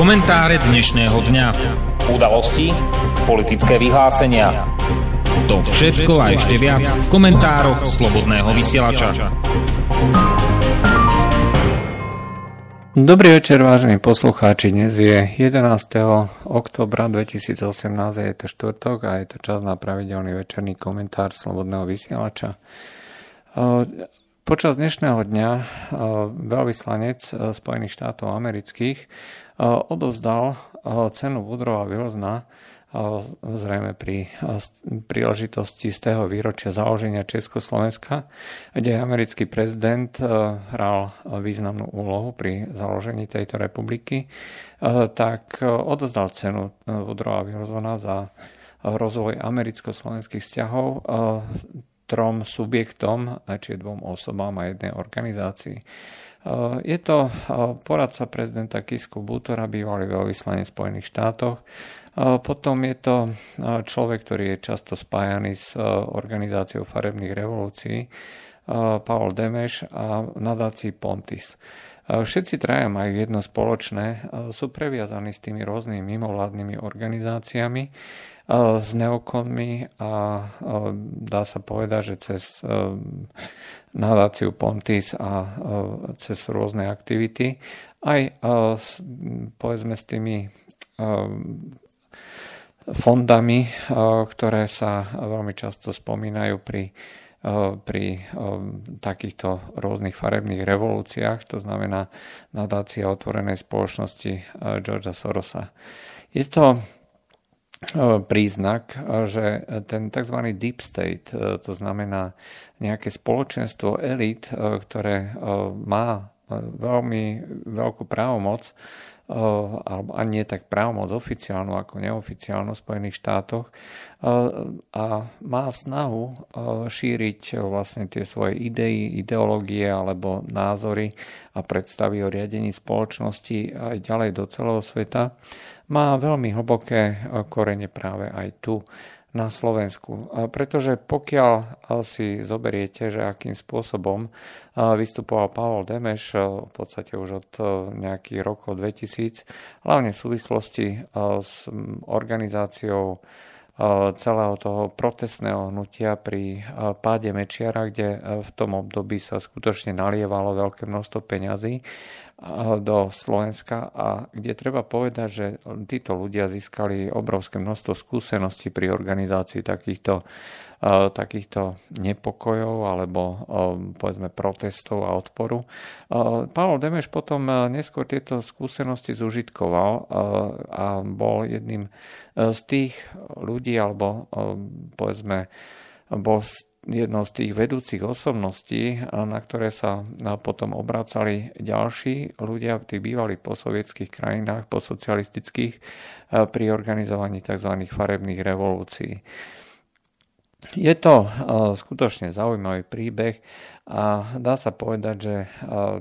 Komentáre dnešného dňa. Udalosti, politické vyhlásenia. To všetko a ešte viac v komentároch Slobodného vysielača. Dobrý večer, vážení poslucháči. Dnes je 11. oktobra 2018, je to štvrtok a je to čas na pravidelný večerný komentár Slobodného vysielača. Počas dnešného dňa veľvyslanec Spojených štátov amerických odovzdal cenu Woodrowa Wilsona zrejme pri príležitosti z toho výročia založenia Československa, kde americký prezident hral významnú úlohu pri založení tejto republiky, tak odozdal cenu Woodrowa Wilsona za rozvoj americko-slovenských vzťahov trom subjektom, či dvom osobám a jednej organizácii. Je to poradca prezidenta Kisku Bútora, bývalý veľvyslanec v Spojených štátoch. Potom je to človek, ktorý je často spájaný s organizáciou farebných revolúcií, Pavel Demeš a nadácií Pontis. Všetci traja majú jedno spoločné, sú previazaní s tými rôznymi mimovládnymi organizáciami, s neokonmi a dá sa povedať, že cez nadáciu Pontis a cez rôzne aktivity aj povedzme s tými fondami, ktoré sa veľmi často spomínajú pri pri takýchto rôznych farebných revolúciách, to znamená nadácia otvorenej spoločnosti Georgia Sorosa. Je to príznak, že ten tzv. deep state, to znamená nejaké spoločenstvo elít, ktoré má veľmi veľkú právomoc, alebo ani nie tak právomoc oficiálnu ako neoficiálnu v Spojených štátoch. A má snahu šíriť vlastne tie svoje idei, ideológie alebo názory a predstavy o riadení spoločnosti aj ďalej do celého sveta. Má veľmi hlboké korene práve aj tu na Slovensku. Pretože pokiaľ e, si zoberiete, že akým spôsobom e, vystupoval Pavel Demeš v podstate už od nejakých rokov 2000, hlavne v súvislosti s organizáciou celého toho protestného hnutia pri páde Mečiara, kde v tom období sa skutočne nalievalo veľké množstvo peňazí do Slovenska. A kde treba povedať, že títo ľudia získali obrovské množstvo skúseností pri organizácii takýchto, takýchto nepokojov alebo povedzme protestov a odporu. Pavel Demeš potom neskôr tieto skúsenosti zužitkoval a bol jedným z tých ľudí alebo povedzme bol jednou z tých vedúcich osobností, na ktoré sa potom obracali ďalší ľudia v tých bývalých posovietských krajinách, posocialistických, pri organizovaní tzv. farebných revolúcií. Je to skutočne zaujímavý príbeh a dá sa povedať, že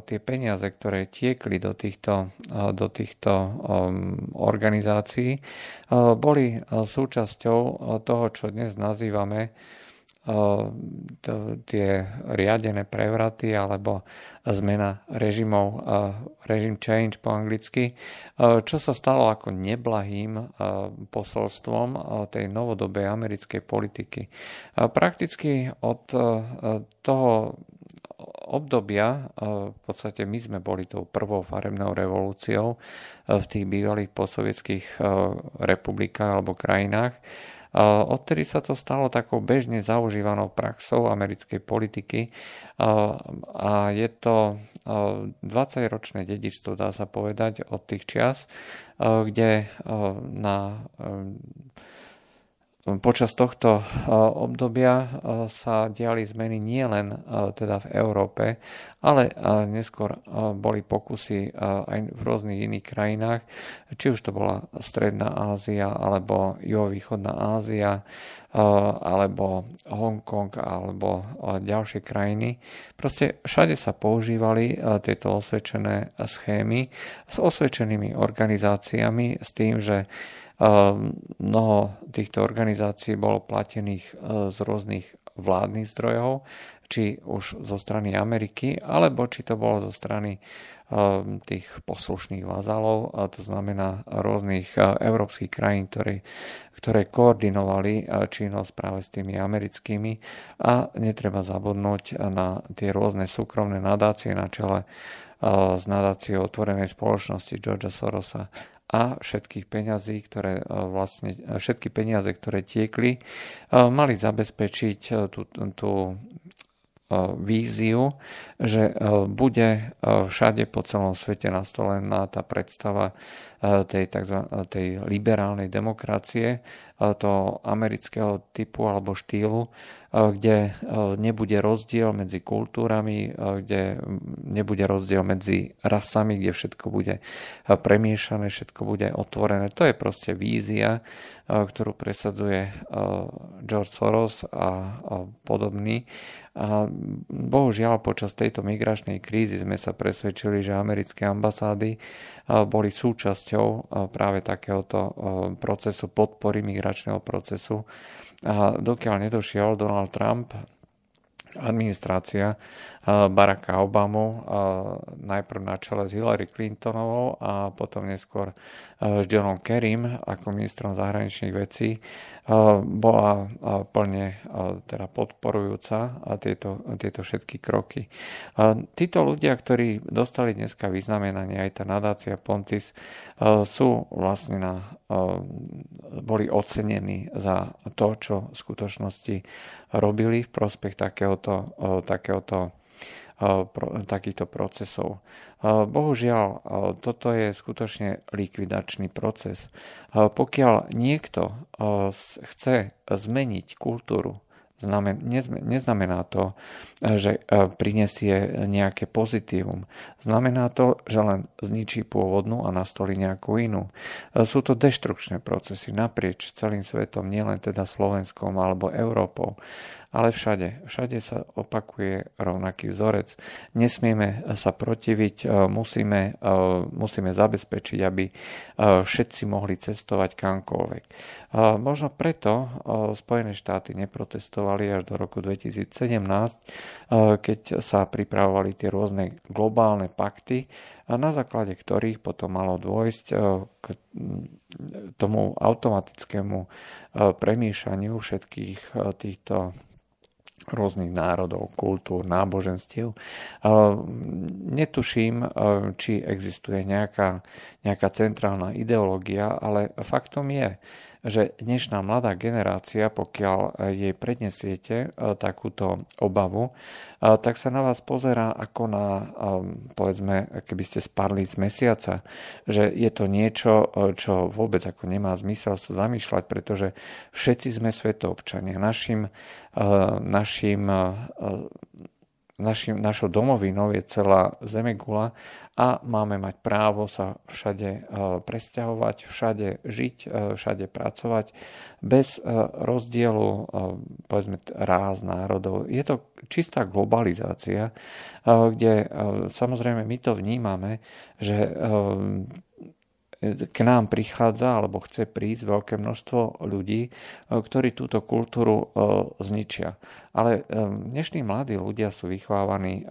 tie peniaze, ktoré tiekli do týchto, do týchto organizácií, boli súčasťou toho, čo dnes nazývame tie riadené prevraty alebo zmena režimov, režim change po anglicky, čo sa stalo ako neblahým posolstvom tej novodobej americkej politiky. Prakticky od toho obdobia, v podstate my sme boli tou prvou farebnou revolúciou v tých bývalých posovietských republikách alebo krajinách, Odtedy sa to stalo takou bežne zaužívanou praxou americkej politiky. A je to 20-ročné dedičstvo, dá sa povedať, od tých čias, kde na Počas tohto obdobia sa diali zmeny nielen teda v Európe, ale neskôr boli pokusy aj v rôznych iných krajinách, či už to bola Stredná Ázia, alebo Juhovýchodná Ázia, alebo Hongkong, alebo ďalšie krajiny. Proste všade sa používali tieto osvedčené schémy s osvedčenými organizáciami, s tým, že mnoho týchto organizácií bolo platených e, z rôznych vládnych zdrojov, či už zo strany Ameriky, alebo či to bolo zo strany e, tých poslušných vazalov, to znamená rôznych európskych krajín, ktoré, ktoré koordinovali činnosť práve s tými americkými. A netreba zabudnúť na tie rôzne súkromné nadácie na čele s nadáciou otvorenej spoločnosti Georgia Sorosa a všetkých peňazí, ktoré vlastne, všetky peniaze, ktoré tiekli, mali zabezpečiť tú, tú víziu, že bude všade po celom svete nastolená tá predstava tej, tzv. tej liberálnej demokracie, toho amerického typu alebo štýlu, kde nebude rozdiel medzi kultúrami, kde nebude rozdiel medzi rasami, kde všetko bude premiešané, všetko bude otvorené. To je proste vízia, ktorú presadzuje George Soros a podobný. A bohužiaľ počas tejto migračnej krízy sme sa presvedčili, že americké ambasády boli súčasťou práve takéhoto procesu podpory migračného procesu. A dokiaľ nedošiel Donald Trump, administrácia Baracka Obamu najprv na čele s Hillary Clintonovou a potom neskôr s Johnom Kerrym ako ministrom zahraničných vecí bola plne teda podporujúca tieto, tieto všetky kroky. Títo ľudia, ktorí dostali dneska vyznamenanie, aj tá nadácia Pontis, sú vlastne na, boli ocenení za to, čo v skutočnosti robili v prospech takéhoto, takéhoto takýchto procesov. Bohužiaľ, toto je skutočne likvidačný proces. Pokiaľ niekto chce zmeniť kultúru neznamená to, že prinesie nejaké pozitívum. Znamená to, že len zničí pôvodnú a nastolí nejakú inú. Sú to deštrukčné procesy naprieč celým svetom, nielen teda Slovenskom alebo Európou ale všade, všade sa opakuje rovnaký vzorec. Nesmieme sa protiviť, e, musíme, e, musíme zabezpečiť, aby e, všetci mohli cestovať kamkoľvek. Možno preto Spojené štáty neprotestovali až do roku 2017, keď sa pripravovali tie rôzne globálne pakty, na základe ktorých potom malo dôjsť k tomu automatickému premiešaniu všetkých týchto rôznych národov, kultúr, náboženstiev. Netuším, či existuje nejaká, nejaká centrálna ideológia, ale faktom je, že dnešná mladá generácia, pokiaľ jej prednesiete e, takúto obavu, e, tak sa na vás pozerá ako na, e, povedzme, keby ste spadli z mesiaca, že je to niečo, čo vôbec ako nemá zmysel sa zamýšľať, pretože všetci sme svetoobčania. Našim, našim našim, našou domovinou je celá Zemegula a máme mať právo sa všade e, presťahovať, všade žiť, e, všade pracovať bez e, rozdielu povedzme ráz národov. Je to čistá globalizácia, kde samozrejme my to vnímame, že k nám prichádza alebo chce prísť veľké množstvo ľudí, e, ktorí túto kultúru e, zničia. Ale e, dnešní mladí ľudia sú vychovávaní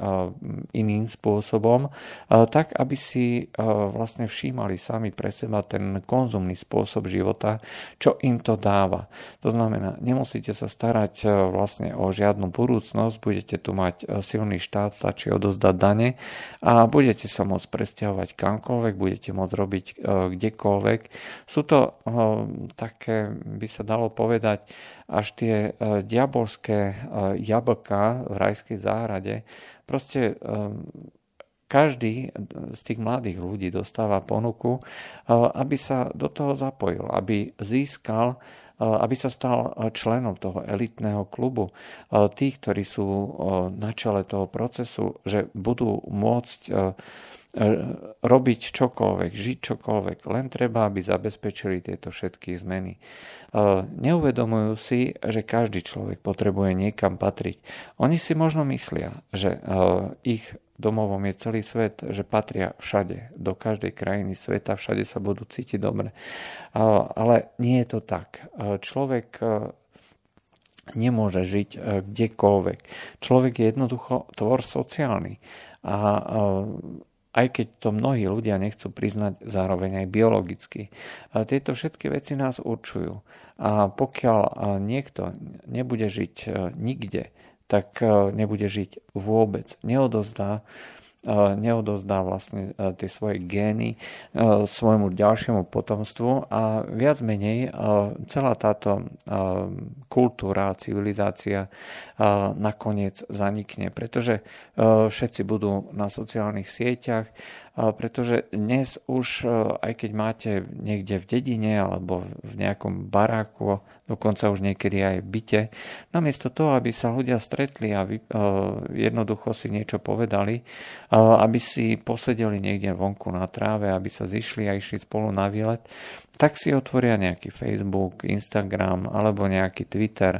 iným spôsobom, tak aby si vlastne všímali sami pre seba ten konzumný spôsob života, čo im to dáva. To znamená, nemusíte sa starať vlastne o žiadnu budúcnosť, budete tu mať silný štát, stačí odozdať dane a budete sa môcť presťahovať kamkoľvek, budete môcť robiť kdekoľvek. Sú to eh, také, by sa dalo povedať, až tie eh, diabolské eh, jablka v rajskej záhrade. Proste každý z tých mladých ľudí dostáva ponuku, aby sa do toho zapojil, aby získal aby sa stal členom toho elitného klubu. Tých, ktorí sú na čele toho procesu, že budú môcť robiť čokoľvek, žiť čokoľvek, len treba, aby zabezpečili tieto všetky zmeny. E, neuvedomujú si, že každý človek potrebuje niekam patriť. Oni si možno myslia, že e, ich domovom je celý svet, že patria všade, do každej krajiny sveta, všade sa budú cítiť dobre. Ale nie je to tak. Človek nemôže žiť kdekoľvek. Človek je jednoducho tvor sociálny. A aj keď to mnohí ľudia nechcú priznať zároveň aj biologicky. Tieto všetky veci nás určujú. A pokiaľ niekto nebude žiť nikde, tak nebude žiť vôbec. Neodozdá neodozdá vlastne tie svoje gény svojmu ďalšiemu potomstvu a viac menej celá táto kultúra, civilizácia nakoniec zanikne, pretože všetci budú na sociálnych sieťach, pretože dnes už, aj keď máte niekde v dedine alebo v nejakom baráku, dokonca už niekedy aj v byte, namiesto toho, aby sa ľudia stretli a jednoducho si niečo povedali, aby si posedeli niekde vonku na tráve, aby sa zišli a išli spolu na výlet, tak si otvoria nejaký Facebook, Instagram alebo nejaký Twitter.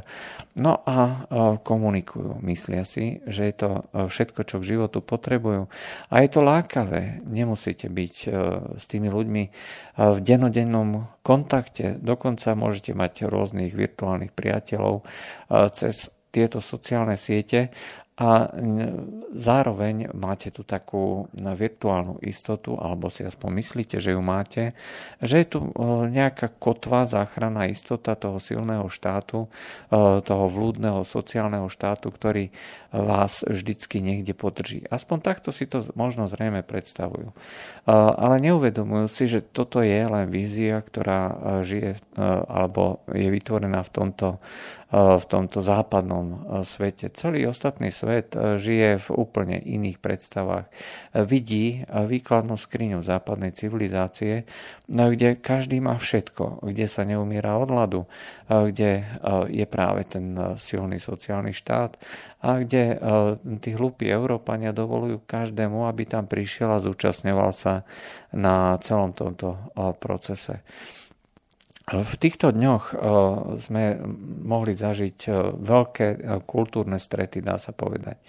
No a komunikujú. Myslia si, že je to všetko, čo k životu potrebujú. A je to lákavé. Nemusíte byť s tými ľuďmi v denodennom kontakte. Dokonca môžete mať rôznych virtuálnych priateľov cez tieto sociálne siete a zároveň máte tu takú virtuálnu istotu, alebo si aspoň myslíte, že ju máte, že je tu e, nejaká kotva, záchranná istota toho silného štátu, e, toho vlúdneho sociálneho štátu, ktorý vás vždycky niekde podrží. Aspoň takto si to možno zrejme predstavujú. E, ale neuvedomujú si, že toto je len vízia, ktorá žije alebo je vytvorená v tomto v tomto západnom e, svete. Celý ostatný svet e, žije v úplne iných predstavách. Vidí výkladnú skriňu západnej civilizácie, kde každý má všetko, kde sa neumiera od hladu, kde je práve ten silný sociálny štát a kde tí hlupí Európania dovolujú každému, aby tam prišiel a zúčastňoval sa na celom tomto procese. V týchto dňoch eh, sme mohli zažiť eh, veľké eh, kultúrne strety, dá sa povedať.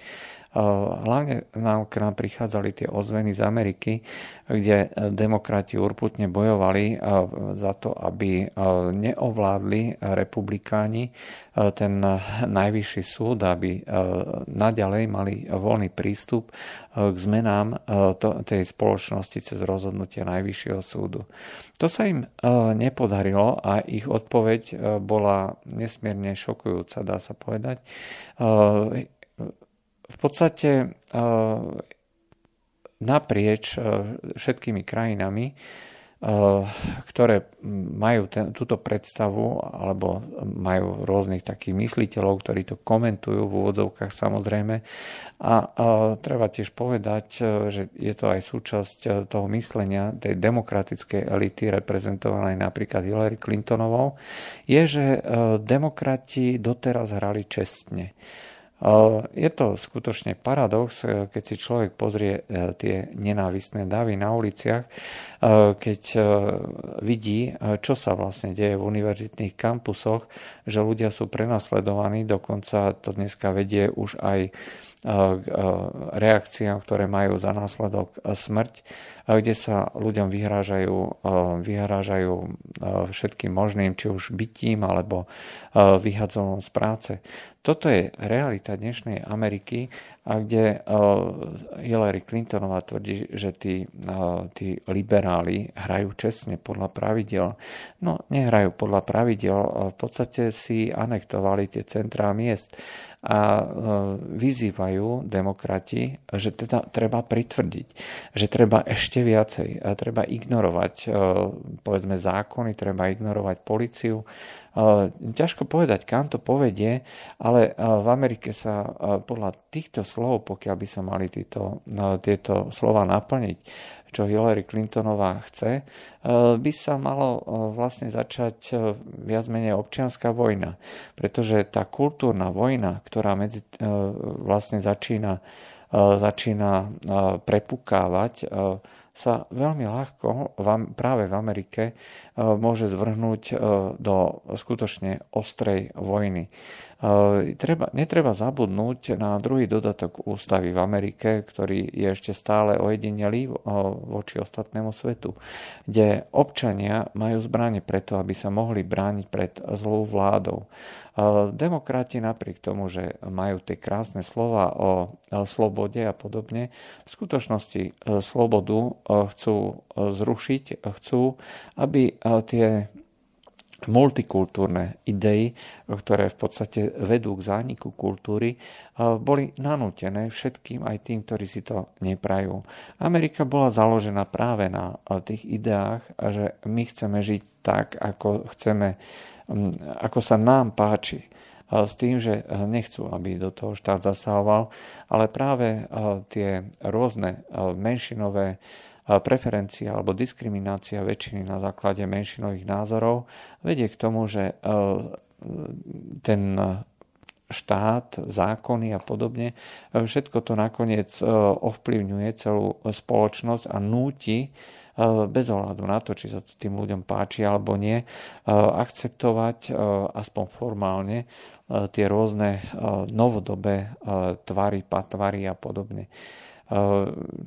Hlavne nám k nám prichádzali tie ozveny z Ameriky, kde demokrati urputne bojovali za to, aby neovládli republikáni ten najvyšší súd, aby naďalej mali voľný prístup k zmenám tej spoločnosti cez rozhodnutie najvyššieho súdu. To sa im nepodarilo a ich odpoveď bola nesmierne šokujúca, dá sa povedať v podstate eh, naprieč eh, všetkými krajinami, eh, ktoré majú ten, túto predstavu alebo majú rôznych takých mysliteľov, ktorí to komentujú v úvodzovkách samozrejme. A, a treba tiež povedať, že je to aj súčasť toho myslenia tej demokratickej elity reprezentovanej napríklad Hillary Clintonovou, je, že demokrati doteraz hrali čestne. Je to skutočne paradox, keď si človek pozrie e, tie nenávistné davy na uliciach, keď vidí, čo sa vlastne deje v univerzitných kampusoch, že ľudia sú prenasledovaní, dokonca to dneska vedie už aj k reakciám, ktoré majú za následok smrť, kde sa ľuďom vyhrážajú, vyhrážajú všetkým možným, či už bytím alebo vyhadzovaním z práce. Toto je realita dnešnej Ameriky, a kde Hillary Clintonová tvrdí, že tí, tí liberáli hrajú čestne podľa pravidel. No, nehrajú podľa pravidel, v podstate si anektovali tie centrá miest a vyzývajú demokrati, že teda treba pritvrdiť, že treba ešte viacej, treba ignorovať povedzme zákony, treba ignorovať policiu, Ťažko povedať, kam to povedie, ale v Amerike sa podľa týchto slov, pokiaľ by sa mali tieto, tieto slova naplniť, čo Hillary Clintonová chce, by sa malo vlastne začať viac menej občianská vojna. Pretože tá kultúrna vojna, ktorá medzi, vlastne začína, začína prepukávať, sa veľmi ľahko práve v Amerike e, môže zvrhnúť e, do skutočne ostrej vojny. Treba, netreba zabudnúť na druhý dodatok ústavy v Amerike, ktorý je ešte stále ojedinelý voči ostatnému svetu, kde občania majú zbranie preto, aby sa mohli brániť pred zlou vládou. Demokrati napriek tomu, že majú tie krásne slova o slobode a podobne, v skutočnosti slobodu chcú zrušiť, chcú, aby tie multikultúrne idei, ktoré v podstate vedú k zániku kultúry, boli nanútené všetkým, aj tým, ktorí si to neprajú. Amerika bola založená práve na tých ideách, že my chceme žiť tak, ako chceme ako sa nám páči s tým, že nechcú, aby do toho štát zasahoval, ale práve tie rôzne menšinové preferencie alebo diskriminácia väčšiny na základe menšinových názorov vedie k tomu, že ten štát, zákony a podobne, všetko to nakoniec ovplyvňuje celú spoločnosť a núti E, bez ohľadu na to, či sa to tým ľuďom páči alebo nie, e, akceptovať e, aspoň formálne tie rôzne novodobé tvary, patvary a podobne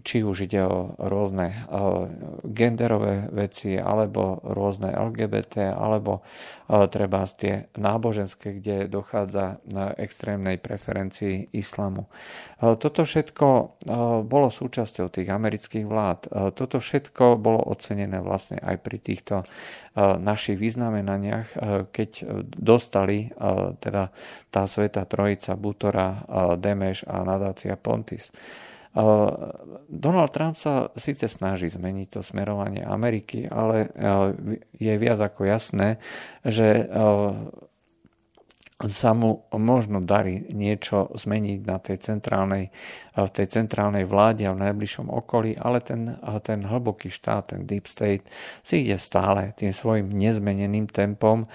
či už ide o rôzne genderové veci, alebo rôzne LGBT, alebo treba tie náboženské, kde dochádza na extrémnej preferencii islamu. Toto všetko bolo súčasťou tých amerických vlád. Toto všetko bolo ocenené vlastne aj pri týchto našich vyznamenaniach, keď dostali teda tá Sveta Trojica, Butora, Demeš a nadácia Pontis. Donald Trump sa síce snaží zmeniť to smerovanie Ameriky, ale je viac ako jasné, že sa mu možno darí niečo zmeniť na tej centrálnej, v tej centrálnej vláde a v najbližšom okolí, ale ten, ten hlboký štát, ten deep state si ide stále tým svojim nezmeneným tempom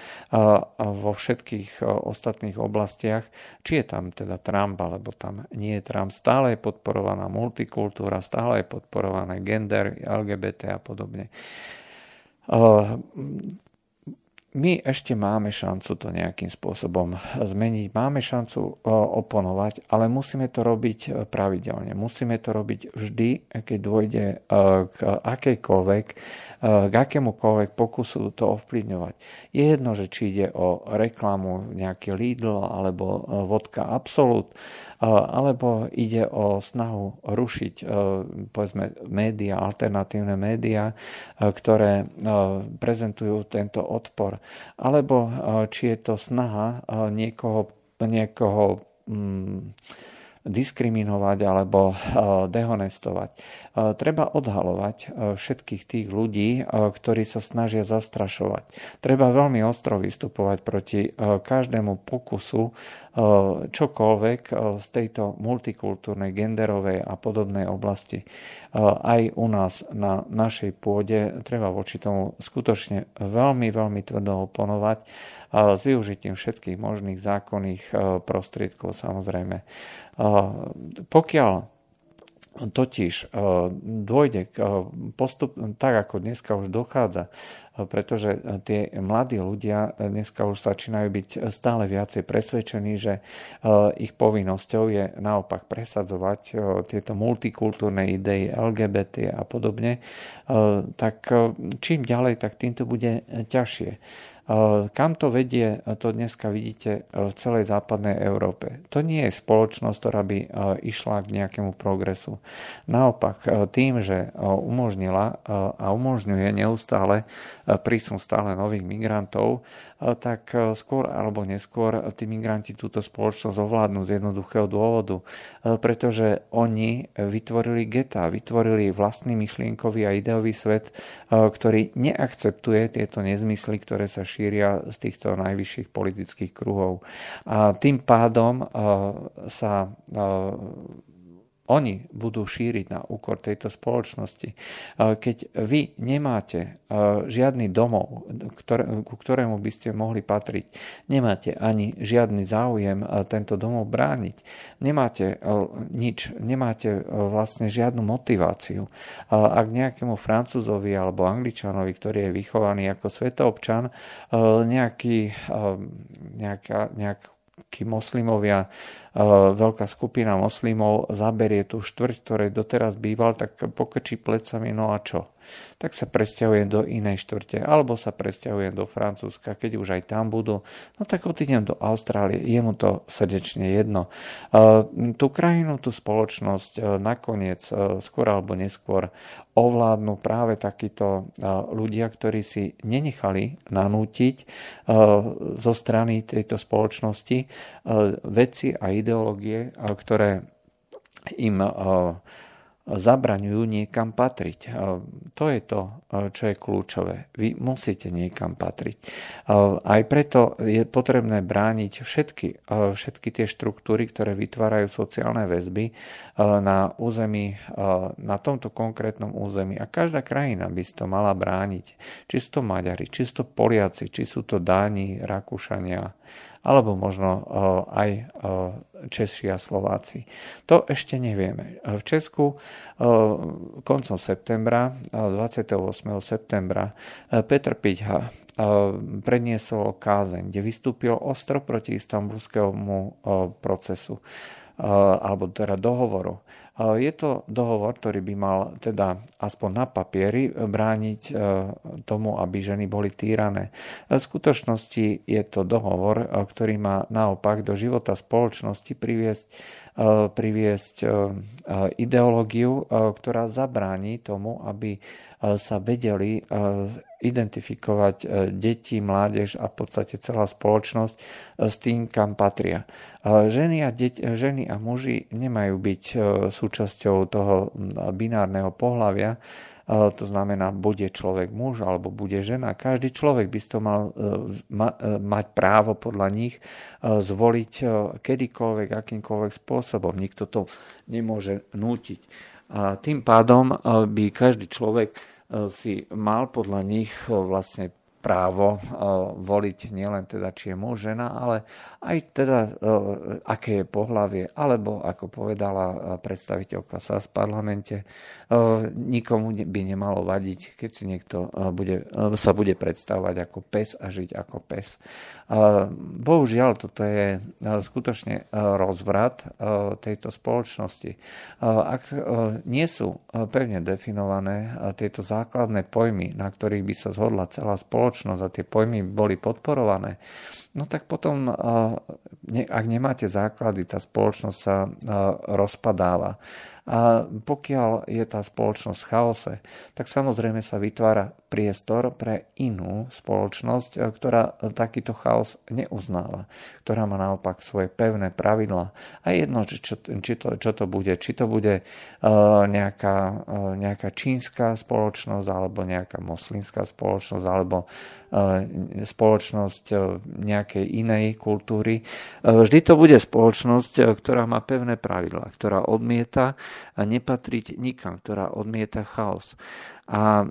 vo všetkých ostatných oblastiach, či je tam teda Trump, alebo tam nie je Trump, stále je podporovaná multikultúra, stále je podporované gender, LGBT a podobne my ešte máme šancu to nejakým spôsobom zmeniť, máme šancu e, oponovať, ale musíme to robiť e, pravidelne. Musíme to robiť vždy, keď dôjde e, k akejkoľvek, k akémukoľvek pokusu to ovplyvňovať. Je jedno, že či ide o reklamu, nejaký Lidl alebo vodka Absolut, alebo ide o snahu rušiť povedzme média, alternatívne médiá, ktoré prezentujú tento odpor, alebo či je to snaha niekoho, niekoho mm, diskriminovať alebo dehonestovať. Treba odhalovať všetkých tých ľudí, ktorí sa snažia zastrašovať. Treba veľmi ostro vystupovať proti každému pokusu čokoľvek z tejto multikultúrnej, genderovej a podobnej oblasti. Aj u nás na našej pôde treba voči tomu skutočne veľmi, veľmi tvrdo oponovať s využitím všetkých možných zákonných prostriedkov samozrejme. Pokiaľ totiž dôjde k postup, tak ako dneska už dochádza, pretože tie mladí ľudia dneska už začínajú byť stále viacej presvedčení, že ich povinnosťou je naopak presadzovať tieto multikultúrne idei LGBT a podobne, tak čím ďalej, tak týmto bude ťažšie. Kam to vedie, to dneska vidíte v celej západnej Európe. To nie je spoločnosť, ktorá by išla k nejakému progresu. Naopak, tým, že umožnila a umožňuje neustále prísun stále nových migrantov, tak skôr alebo neskôr tí migranti túto spoločnosť ovládnu z jednoduchého dôvodu, pretože oni vytvorili geta, vytvorili vlastný myšlienkový a ideový svet, ktorý neakceptuje tieto nezmysly, ktoré sa šíria z týchto najvyšších politických kruhov. A tým pádom sa oni budú šíriť na úkor tejto spoločnosti. Keď vy nemáte žiadny domov, ku ktorému by ste mohli patriť, nemáte ani žiadny záujem tento domov brániť, nemáte nič, nemáte vlastne žiadnu motiváciu. Ak nejakému Francúzovi alebo Angličanovi, ktorý je vychovaný ako svetoobčan, nejaký, nejaká, nejak kým moslimovia, veľká skupina moslimov zaberie tú štvrť, ktorej doteraz býval, tak pokrčí plecami, no a čo? tak sa presťahujem do inej štvrte, alebo sa presťahujem do Francúzska, keď už aj tam budú, no tak odídem do Austrálie, je mu to srdečne jedno. Tú krajinu, tú spoločnosť e, nakoniec, e, skôr alebo neskôr, ovládnu práve takíto e, ľudia, ktorí si nenechali nanútiť zo strany tejto spoločnosti veci a ideológie, ktoré im zabraňujú niekam patriť. To je to, čo je kľúčové. Vy musíte niekam patriť. Aj preto je potrebné brániť všetky, všetky tie štruktúry, ktoré vytvárajú sociálne väzby na území, na tomto konkrétnom území. A každá krajina by si to mala brániť. Či sú to Maďari, či sú to Poliaci, či sú to Dáni, Rakúšania, alebo možno eh, aj eh, Češi a Slováci. To ešte nevieme. V Česku eh, koncom septembra, 28. septembra, Petr Piťha predniesol kázeň, kde vystúpil ostro proti istambulskému procesu alebo teda dohovoru. Je to dohovor, ktorý by mal teda aspoň na papieri brániť e, tomu, aby ženy boli týrané. V skutočnosti je to dohovor, ktorý má naopak do života spoločnosti priviesť, priviesť ideológiu, ktorá zabráni tomu, aby sa vedeli identifikovať deti, mládež a v podstate celá spoločnosť s tým, kam patria. Ženy a, deť, ženy a muži nemajú byť súčasťou toho binárneho pohľavia, to znamená, bude človek muž alebo bude žena. Každý človek by to mal ma, mať právo podľa nich zvoliť kedykoľvek, akýmkoľvek spôsobom. Nikto to nemôže nútiť. A tým pádom e, by každý človek e, si mal podľa nich e, vlastne právo voliť nielen teda, či je muž, žena, ale aj teda, aké je pohlavie, alebo, ako povedala predstaviteľka sa v parlamente, nikomu by nemalo vadiť, keď si niekto bude, sa bude predstavovať ako pes a žiť ako pes. Bohužiaľ, toto je skutočne rozvrat tejto spoločnosti. Ak nie sú pevne definované tieto základné pojmy, na ktorých by sa zhodla celá spoločnosť a tie pojmy boli podporované, no tak potom, ak nemáte základy, tá spoločnosť sa rozpadáva. A pokiaľ je tá spoločnosť v chaose, tak samozrejme sa vytvára priestor pre inú spoločnosť, e, ktorá takýto chaos neuznáva, ktorá má naopak svoje pevné pravidla. A jedno, čo, či to, čo to bude, či to bude uh, nejaká, uh, nejaká čínska spoločnosť, alebo nejaká moslimská spoločnosť, alebo spoločnosť nejakej inej kultúry. Vždy to bude spoločnosť, ktorá má pevné pravidlá, ktorá odmieta nepatriť nikam, ktorá odmieta chaos. A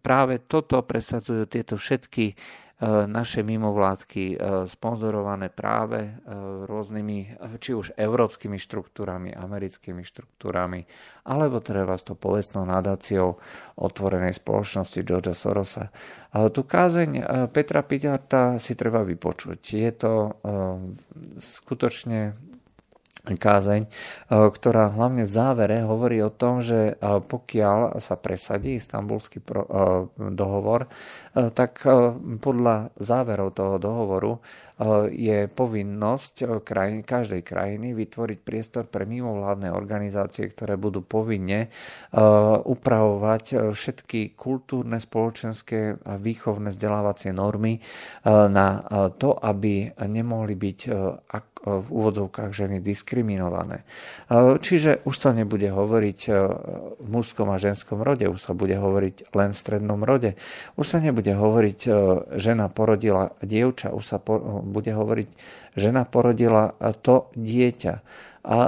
práve toto presadzujú tieto všetky E, naše mimovládky e, sponzorované práve e, rôznymi, či už európskymi štruktúrami, americkými štruktúrami, alebo treba s to povestnou nadáciou otvorenej spoločnosti Georgia Sorosa. Ale tú kázeň Petra Piťarta si treba vypočuť. Je to skutočne kázeň, e, ktorá hlavne v závere hovorí o tom, že e, pokiaľ sa presadí istambulský e, dohovor, tak podľa záverov toho dohovoru je povinnosť krajiny, každej krajiny vytvoriť priestor pre mimovládne organizácie, ktoré budú povinne upravovať všetky kultúrne, spoločenské a výchovné vzdelávacie normy na to, aby nemohli byť v úvodzovkách ženy diskriminované. Čiže už sa nebude hovoriť v mužskom a ženskom rode, už sa bude hovoriť len v strednom rode. Už sa nebude hovoriť e, žena porodila dievča, už sa bude hovoriť žena porodila to dieťa. A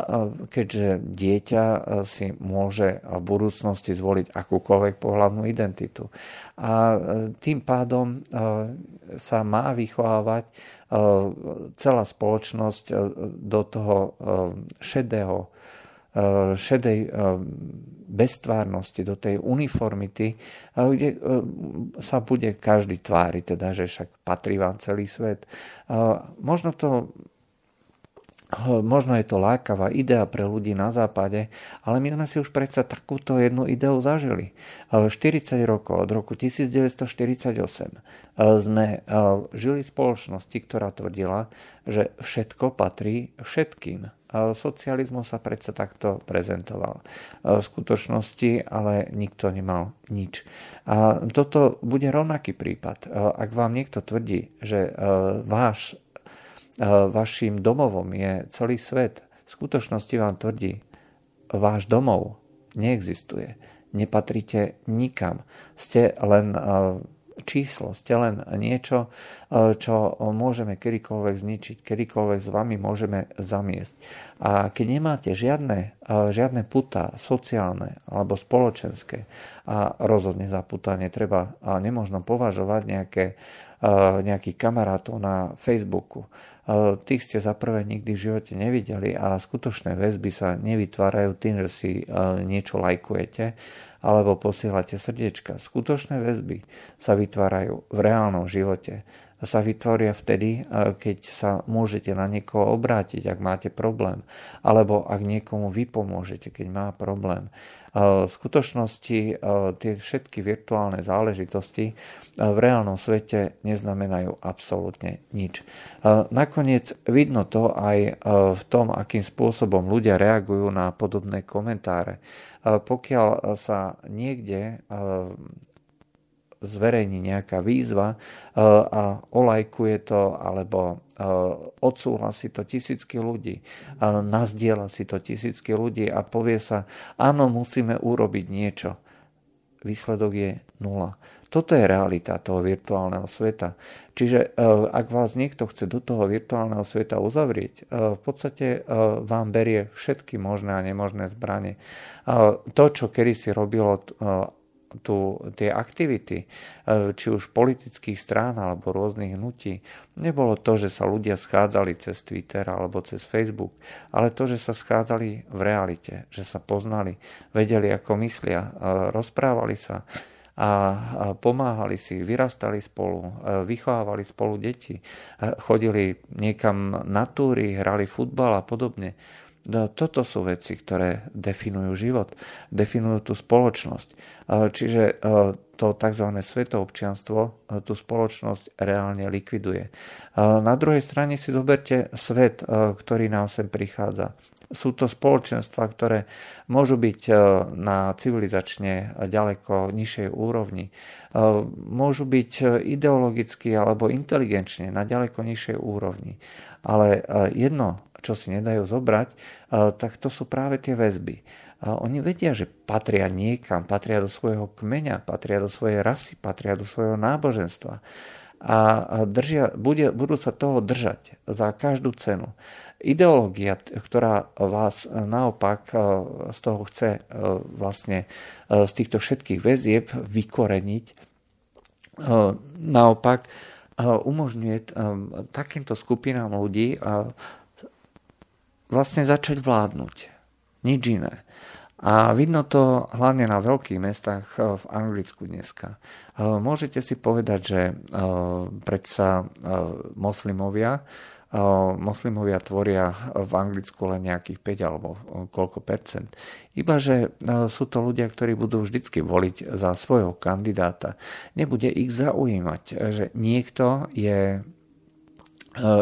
keďže dieťa e, si môže v budúcnosti zvoliť akúkoľvek pohľavnú identitu. A tým pádom sa má vychovávať celá spoločnosť do toho šedého šedej beztvárnosti, do tej uniformity, kde sa bude každý tváriť, teda, že však patrí vám celý svet. Možno to Možno je to lákavá idea pre ľudí na západe, ale my sme si už predsa takúto jednu ideu zažili. 40 rokov, od roku 1948, sme žili v spoločnosti, ktorá tvrdila, že všetko patrí všetkým. Socializmus sa predsa takto prezentoval. V skutočnosti ale nikto nemal nič. A toto bude rovnaký prípad. Ak vám niekto tvrdí, že váš vašim domovom je celý svet, v skutočnosti vám tvrdí, váš domov neexistuje. Nepatríte nikam. Ste len číslo, ste len niečo, čo môžeme kedykoľvek zničiť, kedykoľvek s vami môžeme zamiesť. A keď nemáte žiadne, žiadne puta sociálne alebo spoločenské, a rozhodne za puta netreba a nemožno považovať nejaké, nejakých kamarátov na Facebooku, tých ste za prvé nikdy v živote nevideli a skutočné väzby sa nevytvárajú tým, že si niečo lajkujete alebo posielate srdiečka. Skutočné väzby sa vytvárajú v reálnom živote. Sa vytvoria vtedy, keď sa môžete na niekoho obrátiť, ak máte problém, alebo ak niekomu vy pomôžete, keď má problém. V skutočnosti tie všetky virtuálne záležitosti v reálnom svete neznamenajú absolútne nič. Nakoniec vidno to aj v tom, akým spôsobom ľudia reagujú na podobné komentáre. Pokiaľ sa niekde zverejní nejaká výzva a olajkuje to alebo odsúhlasí to tisícky ľudí, nazdiela si to tisícky ľudí a povie sa, áno, musíme urobiť niečo. Výsledok je nula. Toto je realita toho virtuálneho sveta. Čiže ak vás niekto chce do toho virtuálneho sveta uzavrieť, v podstate vám berie všetky možné a nemožné zbranie. To, čo kedy si robilo tu, tie aktivity, e, či už politických strán alebo rôznych hnutí, nebolo to, že sa ľudia schádzali cez Twitter alebo cez Facebook, ale to, že sa schádzali v realite, že sa poznali, vedeli, ako myslia, e, rozprávali sa a pomáhali si, vyrastali spolu, e, vychovávali spolu deti, chodili niekam na túry, hrali futbal a podobne. No, toto sú veci, ktoré definujú život, definujú tú spoločnosť. Čiže e, to tzv. svetoobčianstvo e, tú spoločnosť reálne likviduje. Na druhej strane si zoberte svet, e, ktorý nám sem prichádza. Sú to spoločenstva, ktoré môžu byť na civilizačne ďaleko nižšej úrovni. Môžu byť ideologicky alebo inteligenčne na ďaleko nižšej úrovni. Ale jedno čo si nedajú zobrať, tak to sú práve tie väzby. A oni vedia, že patria niekam, patria do svojho kmeňa, patria do svojej rasy, patria do svojho náboženstva. A držia, bude, budú sa toho držať za každú cenu. Ideológia, ktorá vás naopak z toho chce vlastne z týchto všetkých väzieb vykoreniť, naopak umožňuje takýmto skupinám ľudí vlastne začať vládnuť. Nič iné. A vidno to hlavne na veľkých mestách eh, v Anglicku dneska. Eh, môžete si povedať, že eh, predsa moslimovia, moslimovia tvoria v Anglicku len nejakých 5 alebo koľko percent. Iba, že sú to ľudia, ktorí budú vždycky voliť za svojho kandidáta. Nebude ich zaujímať, že niekto je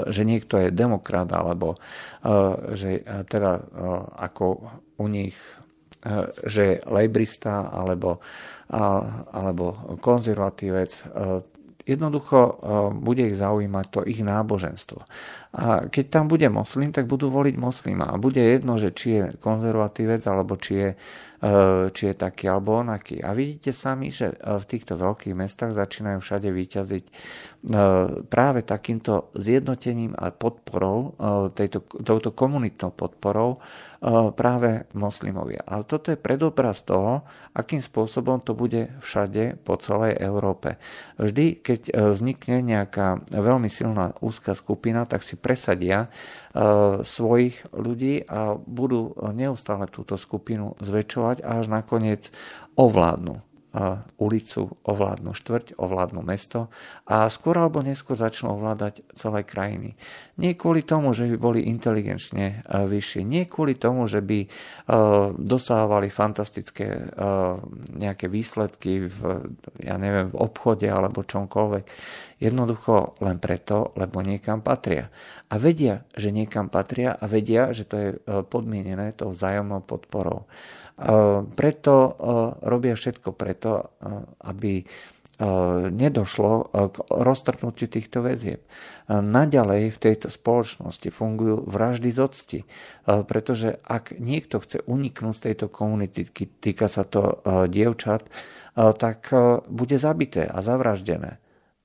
že niekto je demokrat, alebo eh, že eh, teda ako u nich že je lejbrista alebo, alebo konzervatívec. Jednoducho bude ich zaujímať to ich náboženstvo. A keď tam bude moslim, tak budú voliť moslima. A bude jedno, že či je konzervatívec, alebo či je, či je taký alebo onaký. A vidíte sami, že v týchto veľkých mestách začínajú všade vyťaziť E, práve takýmto zjednotením a podporou, tejto, touto komunitnou podporou práve moslimovia. Ale toto je predobraz toho, akým spôsobom to bude všade po celej Európe. Vždy, keď vznikne nejaká veľmi silná úzka skupina, tak si presadia svojich ľudí a budú neustále túto skupinu zväčšovať a až nakoniec ovládnu ulicu, ovládnu štvrť, ovládnu mesto a skôr alebo neskôr začnú ovládať celé krajiny. Nie kvôli tomu, že by boli inteligenčne e, vyššie, nie kvôli tomu, že by e, dosávali fantastické e, nejaké výsledky v, ja neviem, v obchode alebo čomkoľvek. Jednoducho len preto, lebo niekam patria. A vedia, že niekam patria a vedia, že to je podmienené tou vzájomnou podporou. Preto robia všetko preto, aby nedošlo k roztrhnutiu týchto väzieb. Naďalej v tejto spoločnosti fungujú vraždy z octi, pretože ak niekto chce uniknúť z tejto komunity, týka sa to dievčat, tak bude zabité a zavraždené.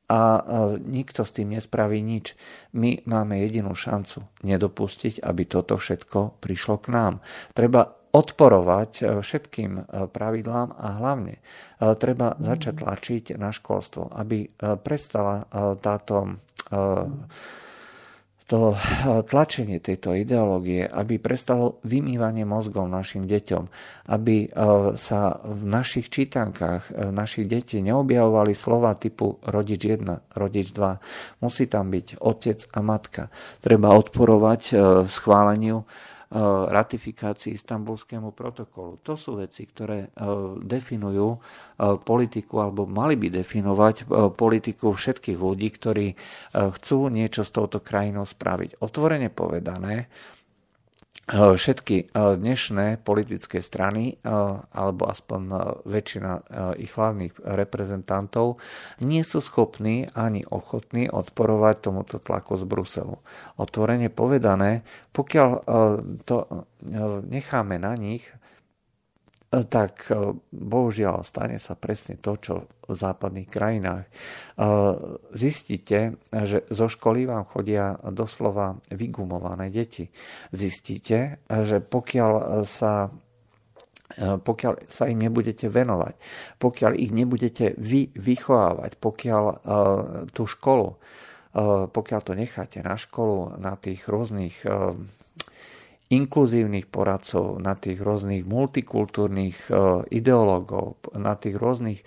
A nikto s tým nespraví nič. My máme jedinú šancu nedopustiť, aby toto všetko prišlo k nám. Treba odporovať e, všetkým e, pravidlám a hlavne e, treba začať tlačiť na školstvo, aby prestala táto to tlačenie tejto ideológie, aby prestalo vymývanie mozgov našim deťom, aby sa v našich čítankách našich detí neobjavovali slova typu rodič 1, rodič 2. Musí tam byť otec a matka. Treba odporovať schváleniu ratifikácii istambulskému protokolu. To sú veci, ktoré eh, definujú eh, politiku, alebo mali by definovať politiku všetkých ľudí, ktorí chcú niečo s touto krajinou spraviť. Otvorene povedané, Eh, všetky dnešné politické strany, alebo aspoň väčšina ich hlavných reprezentantov, nie sú schopní ani ochotní odporovať tomuto tlaku z Bruselu. Otvorene povedané, pokiaľ to necháme na nich, tak e, bohužiaľ stane sa presne to, čo v západných krajinách. E, zistíte, že zo školy vám chodia doslova vygumované deti. Zistíte, že pokiaľ sa e, pokiaľ sa im nebudete venovať, pokiaľ ich nebudete vy vychovávať, pokiaľ tú školu, pokiaľ to necháte na školu, na tých rôznych inkluzívnych poradcov, na tých rôznych multikultúrnych e, ideológov, na tých rôznych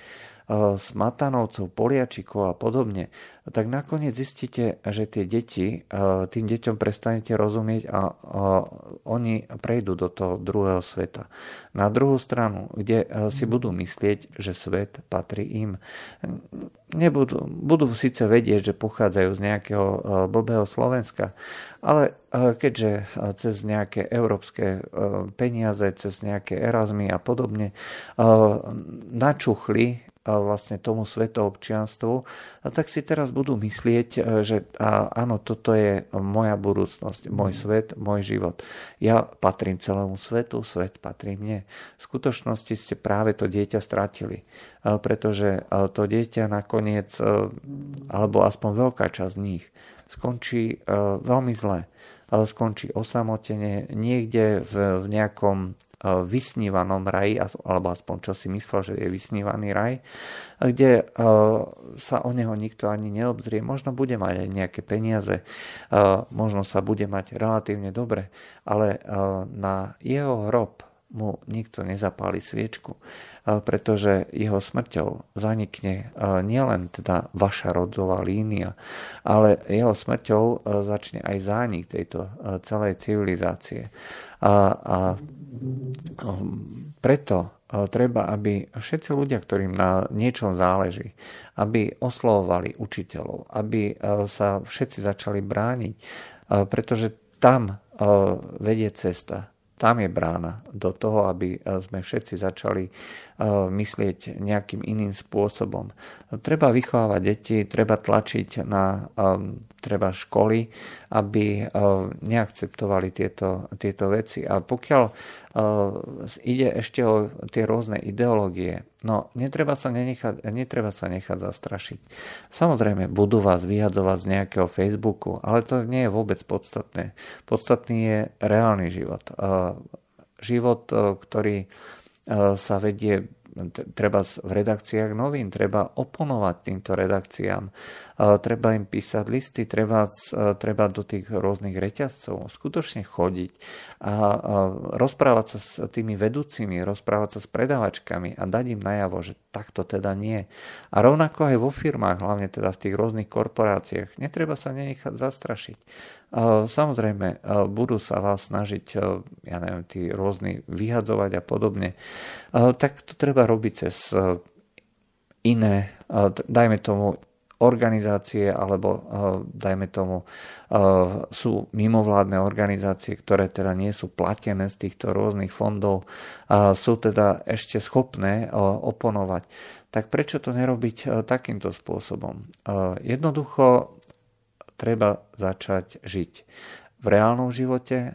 smatanovcov, poliačikov a podobne, tak nakoniec zistíte, že tie deti, e, tým deťom prestanete rozumieť a oni prejdú do toho druhého sveta. Na druhú stranu, kde si budú myslieť, že svet patrí im. Nebudú, budú síce vedieť, že pochádzajú z nejakého blbého Slovenska, ale e, keďže e, cez nejaké európske e, peniaze, cez nejaké Erasmy a podobne načuchli vlastne tomu svetoobčianstvu, tak si teraz budú myslieť, že áno, toto je moja budúcnosť, môj svet, môj život. Ja patrím celému svetu, svet patrí mne. V skutočnosti ste práve to dieťa stratili, pretože to dieťa nakoniec, alebo aspoň veľká časť z nich, skončí e, veľmi zle. Skončí osamotene niekde v, v nejakom e, vysnívanom raji, alebo aspoň čo si myslel, že je vysnívaný raj, kde e, sa o neho nikto ani neobzrie. Možno bude mať aj nejaké peniaze, možno sa bude mať relatívne dobre, ale na jeho hrob mu nikto nezapáli sviečku pretože jeho smrťou zanikne nielen teda vaša rodová línia, ale jeho smrťou začne aj zánik tejto celej civilizácie. A, a preto treba, aby všetci ľudia, ktorým na niečom záleží, aby oslovovali učiteľov, aby sa všetci začali brániť, pretože tam vedie cesta tam je brána do toho, aby sme všetci začali myslieť nejakým iným spôsobom. Treba vychovávať deti, treba tlačiť na treba školy, aby neakceptovali tieto, tieto veci. A pokiaľ ide ešte o tie rôzne ideológie, no netreba sa, nenechať, netreba sa nechať zastrašiť. Samozrejme, budú vás vyhadzovať z nejakého Facebooku, ale to nie je vôbec podstatné. Podstatný je reálny život. Život, ktorý sa vedie treba v redakciách novín, treba oponovať týmto redakciám, treba im písať listy, treba, treba do tých rôznych reťazcov skutočne chodiť a rozprávať sa s tými vedúcimi, rozprávať sa s predavačkami a dať im najavo, že takto teda nie. A rovnako aj vo firmách, hlavne teda v tých rôznych korporáciách, netreba sa nenechať zastrašiť. Samozrejme, budú sa vás snažiť, ja neviem, tí rôzni vyhadzovať a podobne. Tak to treba robiť cez iné, dajme tomu, organizácie alebo dajme tomu sú mimovládne organizácie, ktoré teda nie sú platené z týchto rôznych fondov a sú teda ešte schopné oponovať. Tak prečo to nerobiť takýmto spôsobom? Jednoducho treba začať žiť v reálnom živote,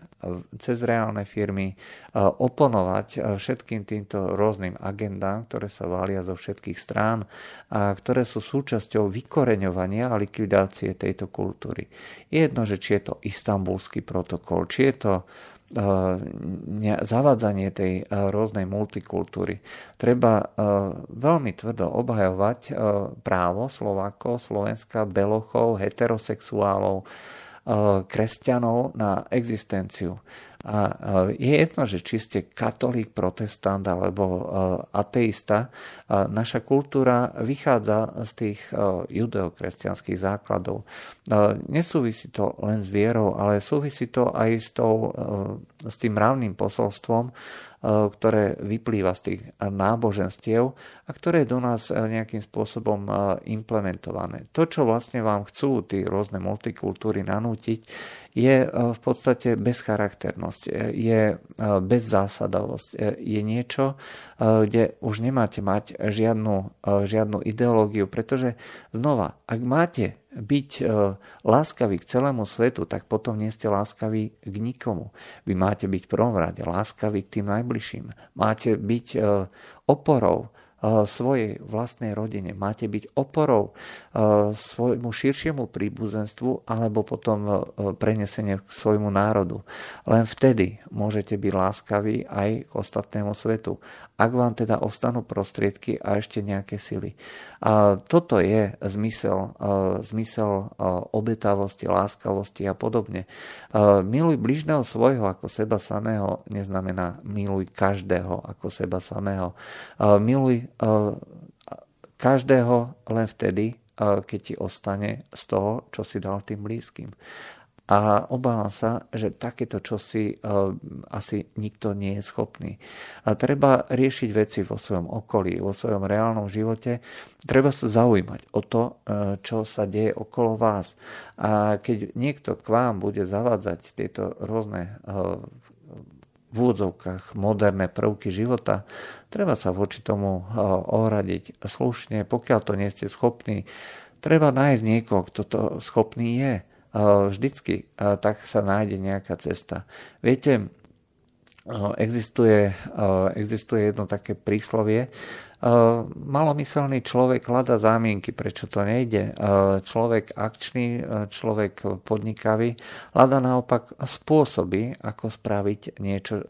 cez reálne firmy, oponovať všetkým týmto rôznym agendám, ktoré sa valia zo všetkých strán a ktoré sú súčasťou vykoreňovania a likvidácie tejto kultúry. Je jedno, že či je to istambulský protokol, či je to zavádzanie tej rôznej multikultúry. Treba veľmi tvrdo obhajovať právo Slovákov, Slovenska, Belochov, heterosexuálov, kresťanov na existenciu. A je jedno, že či ste katolík, protestant alebo ateista, naša kultúra vychádza z tých judeokresťanských základov. Nesúvisí to len s vierou, ale súvisí to aj s, tou, s tým mravným posolstvom, ktoré vyplýva z tých náboženstiev a ktoré je do nás e, nejakým spôsobom e, implementované. To, čo vlastne vám chcú tí rôzne multikultúry nanútiť, je v podstate bezcharakternosť, je bezzásadovosť, je niečo, kde už nemáte mať žiadnu, žiadnu ideológiu, pretože znova, ak máte byť e, láskaví k celému svetu, tak potom nie ste láskaví k nikomu. Vy máte byť prvom rade láskaví k tým najbližším. Máte byť e, oporou svojej vlastnej rodine. Máte byť oporou svojmu širšiemu príbuzenstvu alebo potom prenesenie k svojmu národu. Len vtedy môžete byť láskaví aj k ostatnému svetu. Ak vám teda ostanú prostriedky a ešte nejaké sily. A toto je zmysel, zmysel obetavosti, láskavosti a podobne. Miluj bližného svojho ako seba samého neznamená miluj každého ako seba samého. Miluj každého len vtedy, keď ti ostane z toho, čo si dal tým blízkym. A obávam sa, že takéto čosi uh, asi nikto nie je schopný. A treba riešiť veci vo svojom okolí, vo svojom reálnom živote. Treba sa zaujímať o to, čo sa deje okolo vás. A keď niekto k vám bude zavádzať tieto rôzne v úvodzovkách moderné prvky života, treba sa voči tomu ohradiť slušne. Pokiaľ to nie ste schopní, treba nájsť niekoho, kto to schopný je vždycky, tak sa nájde nejaká cesta. Viete, existuje, existuje jedno také príslovie, malomyselný človek hľada zámienky, prečo to nejde. Človek akčný, človek podnikavý hľada naopak spôsoby, ako spraviť niečo,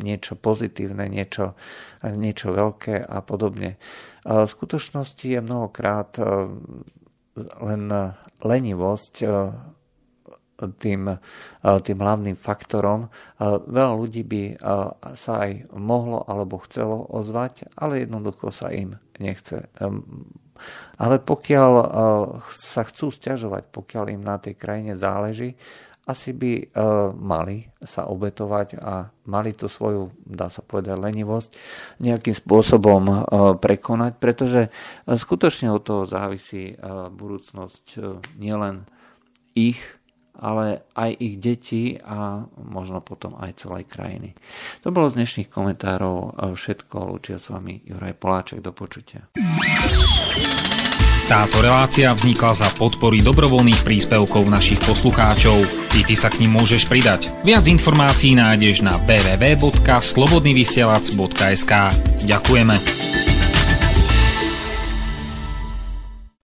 niečo pozitívne, niečo, niečo veľké a podobne. V skutočnosti je mnohokrát len lenivosť tým, tým hlavným faktorom. Veľa ľudí by sa aj mohlo alebo chcelo ozvať, ale jednoducho sa im nechce. Ale pokiaľ sa chcú stiažovať, pokiaľ im na tej krajine záleží, asi by mali sa obetovať a mali tú svoju, dá sa povedať, lenivosť nejakým spôsobom prekonať, pretože skutočne od toho závisí budúcnosť nielen ich, ale aj ich deti a možno potom aj celej krajiny. To bolo z dnešných komentárov všetko. Lúčia s vami Juraj Poláček. Do počutia. Táto relácia vznikla za podpory dobrovoľných príspevkov našich poslucháčov. Ty, ty sa k ním môžeš pridať. Viac informácií nájdeš na www.slobodnyvysielac.sk Ďakujeme.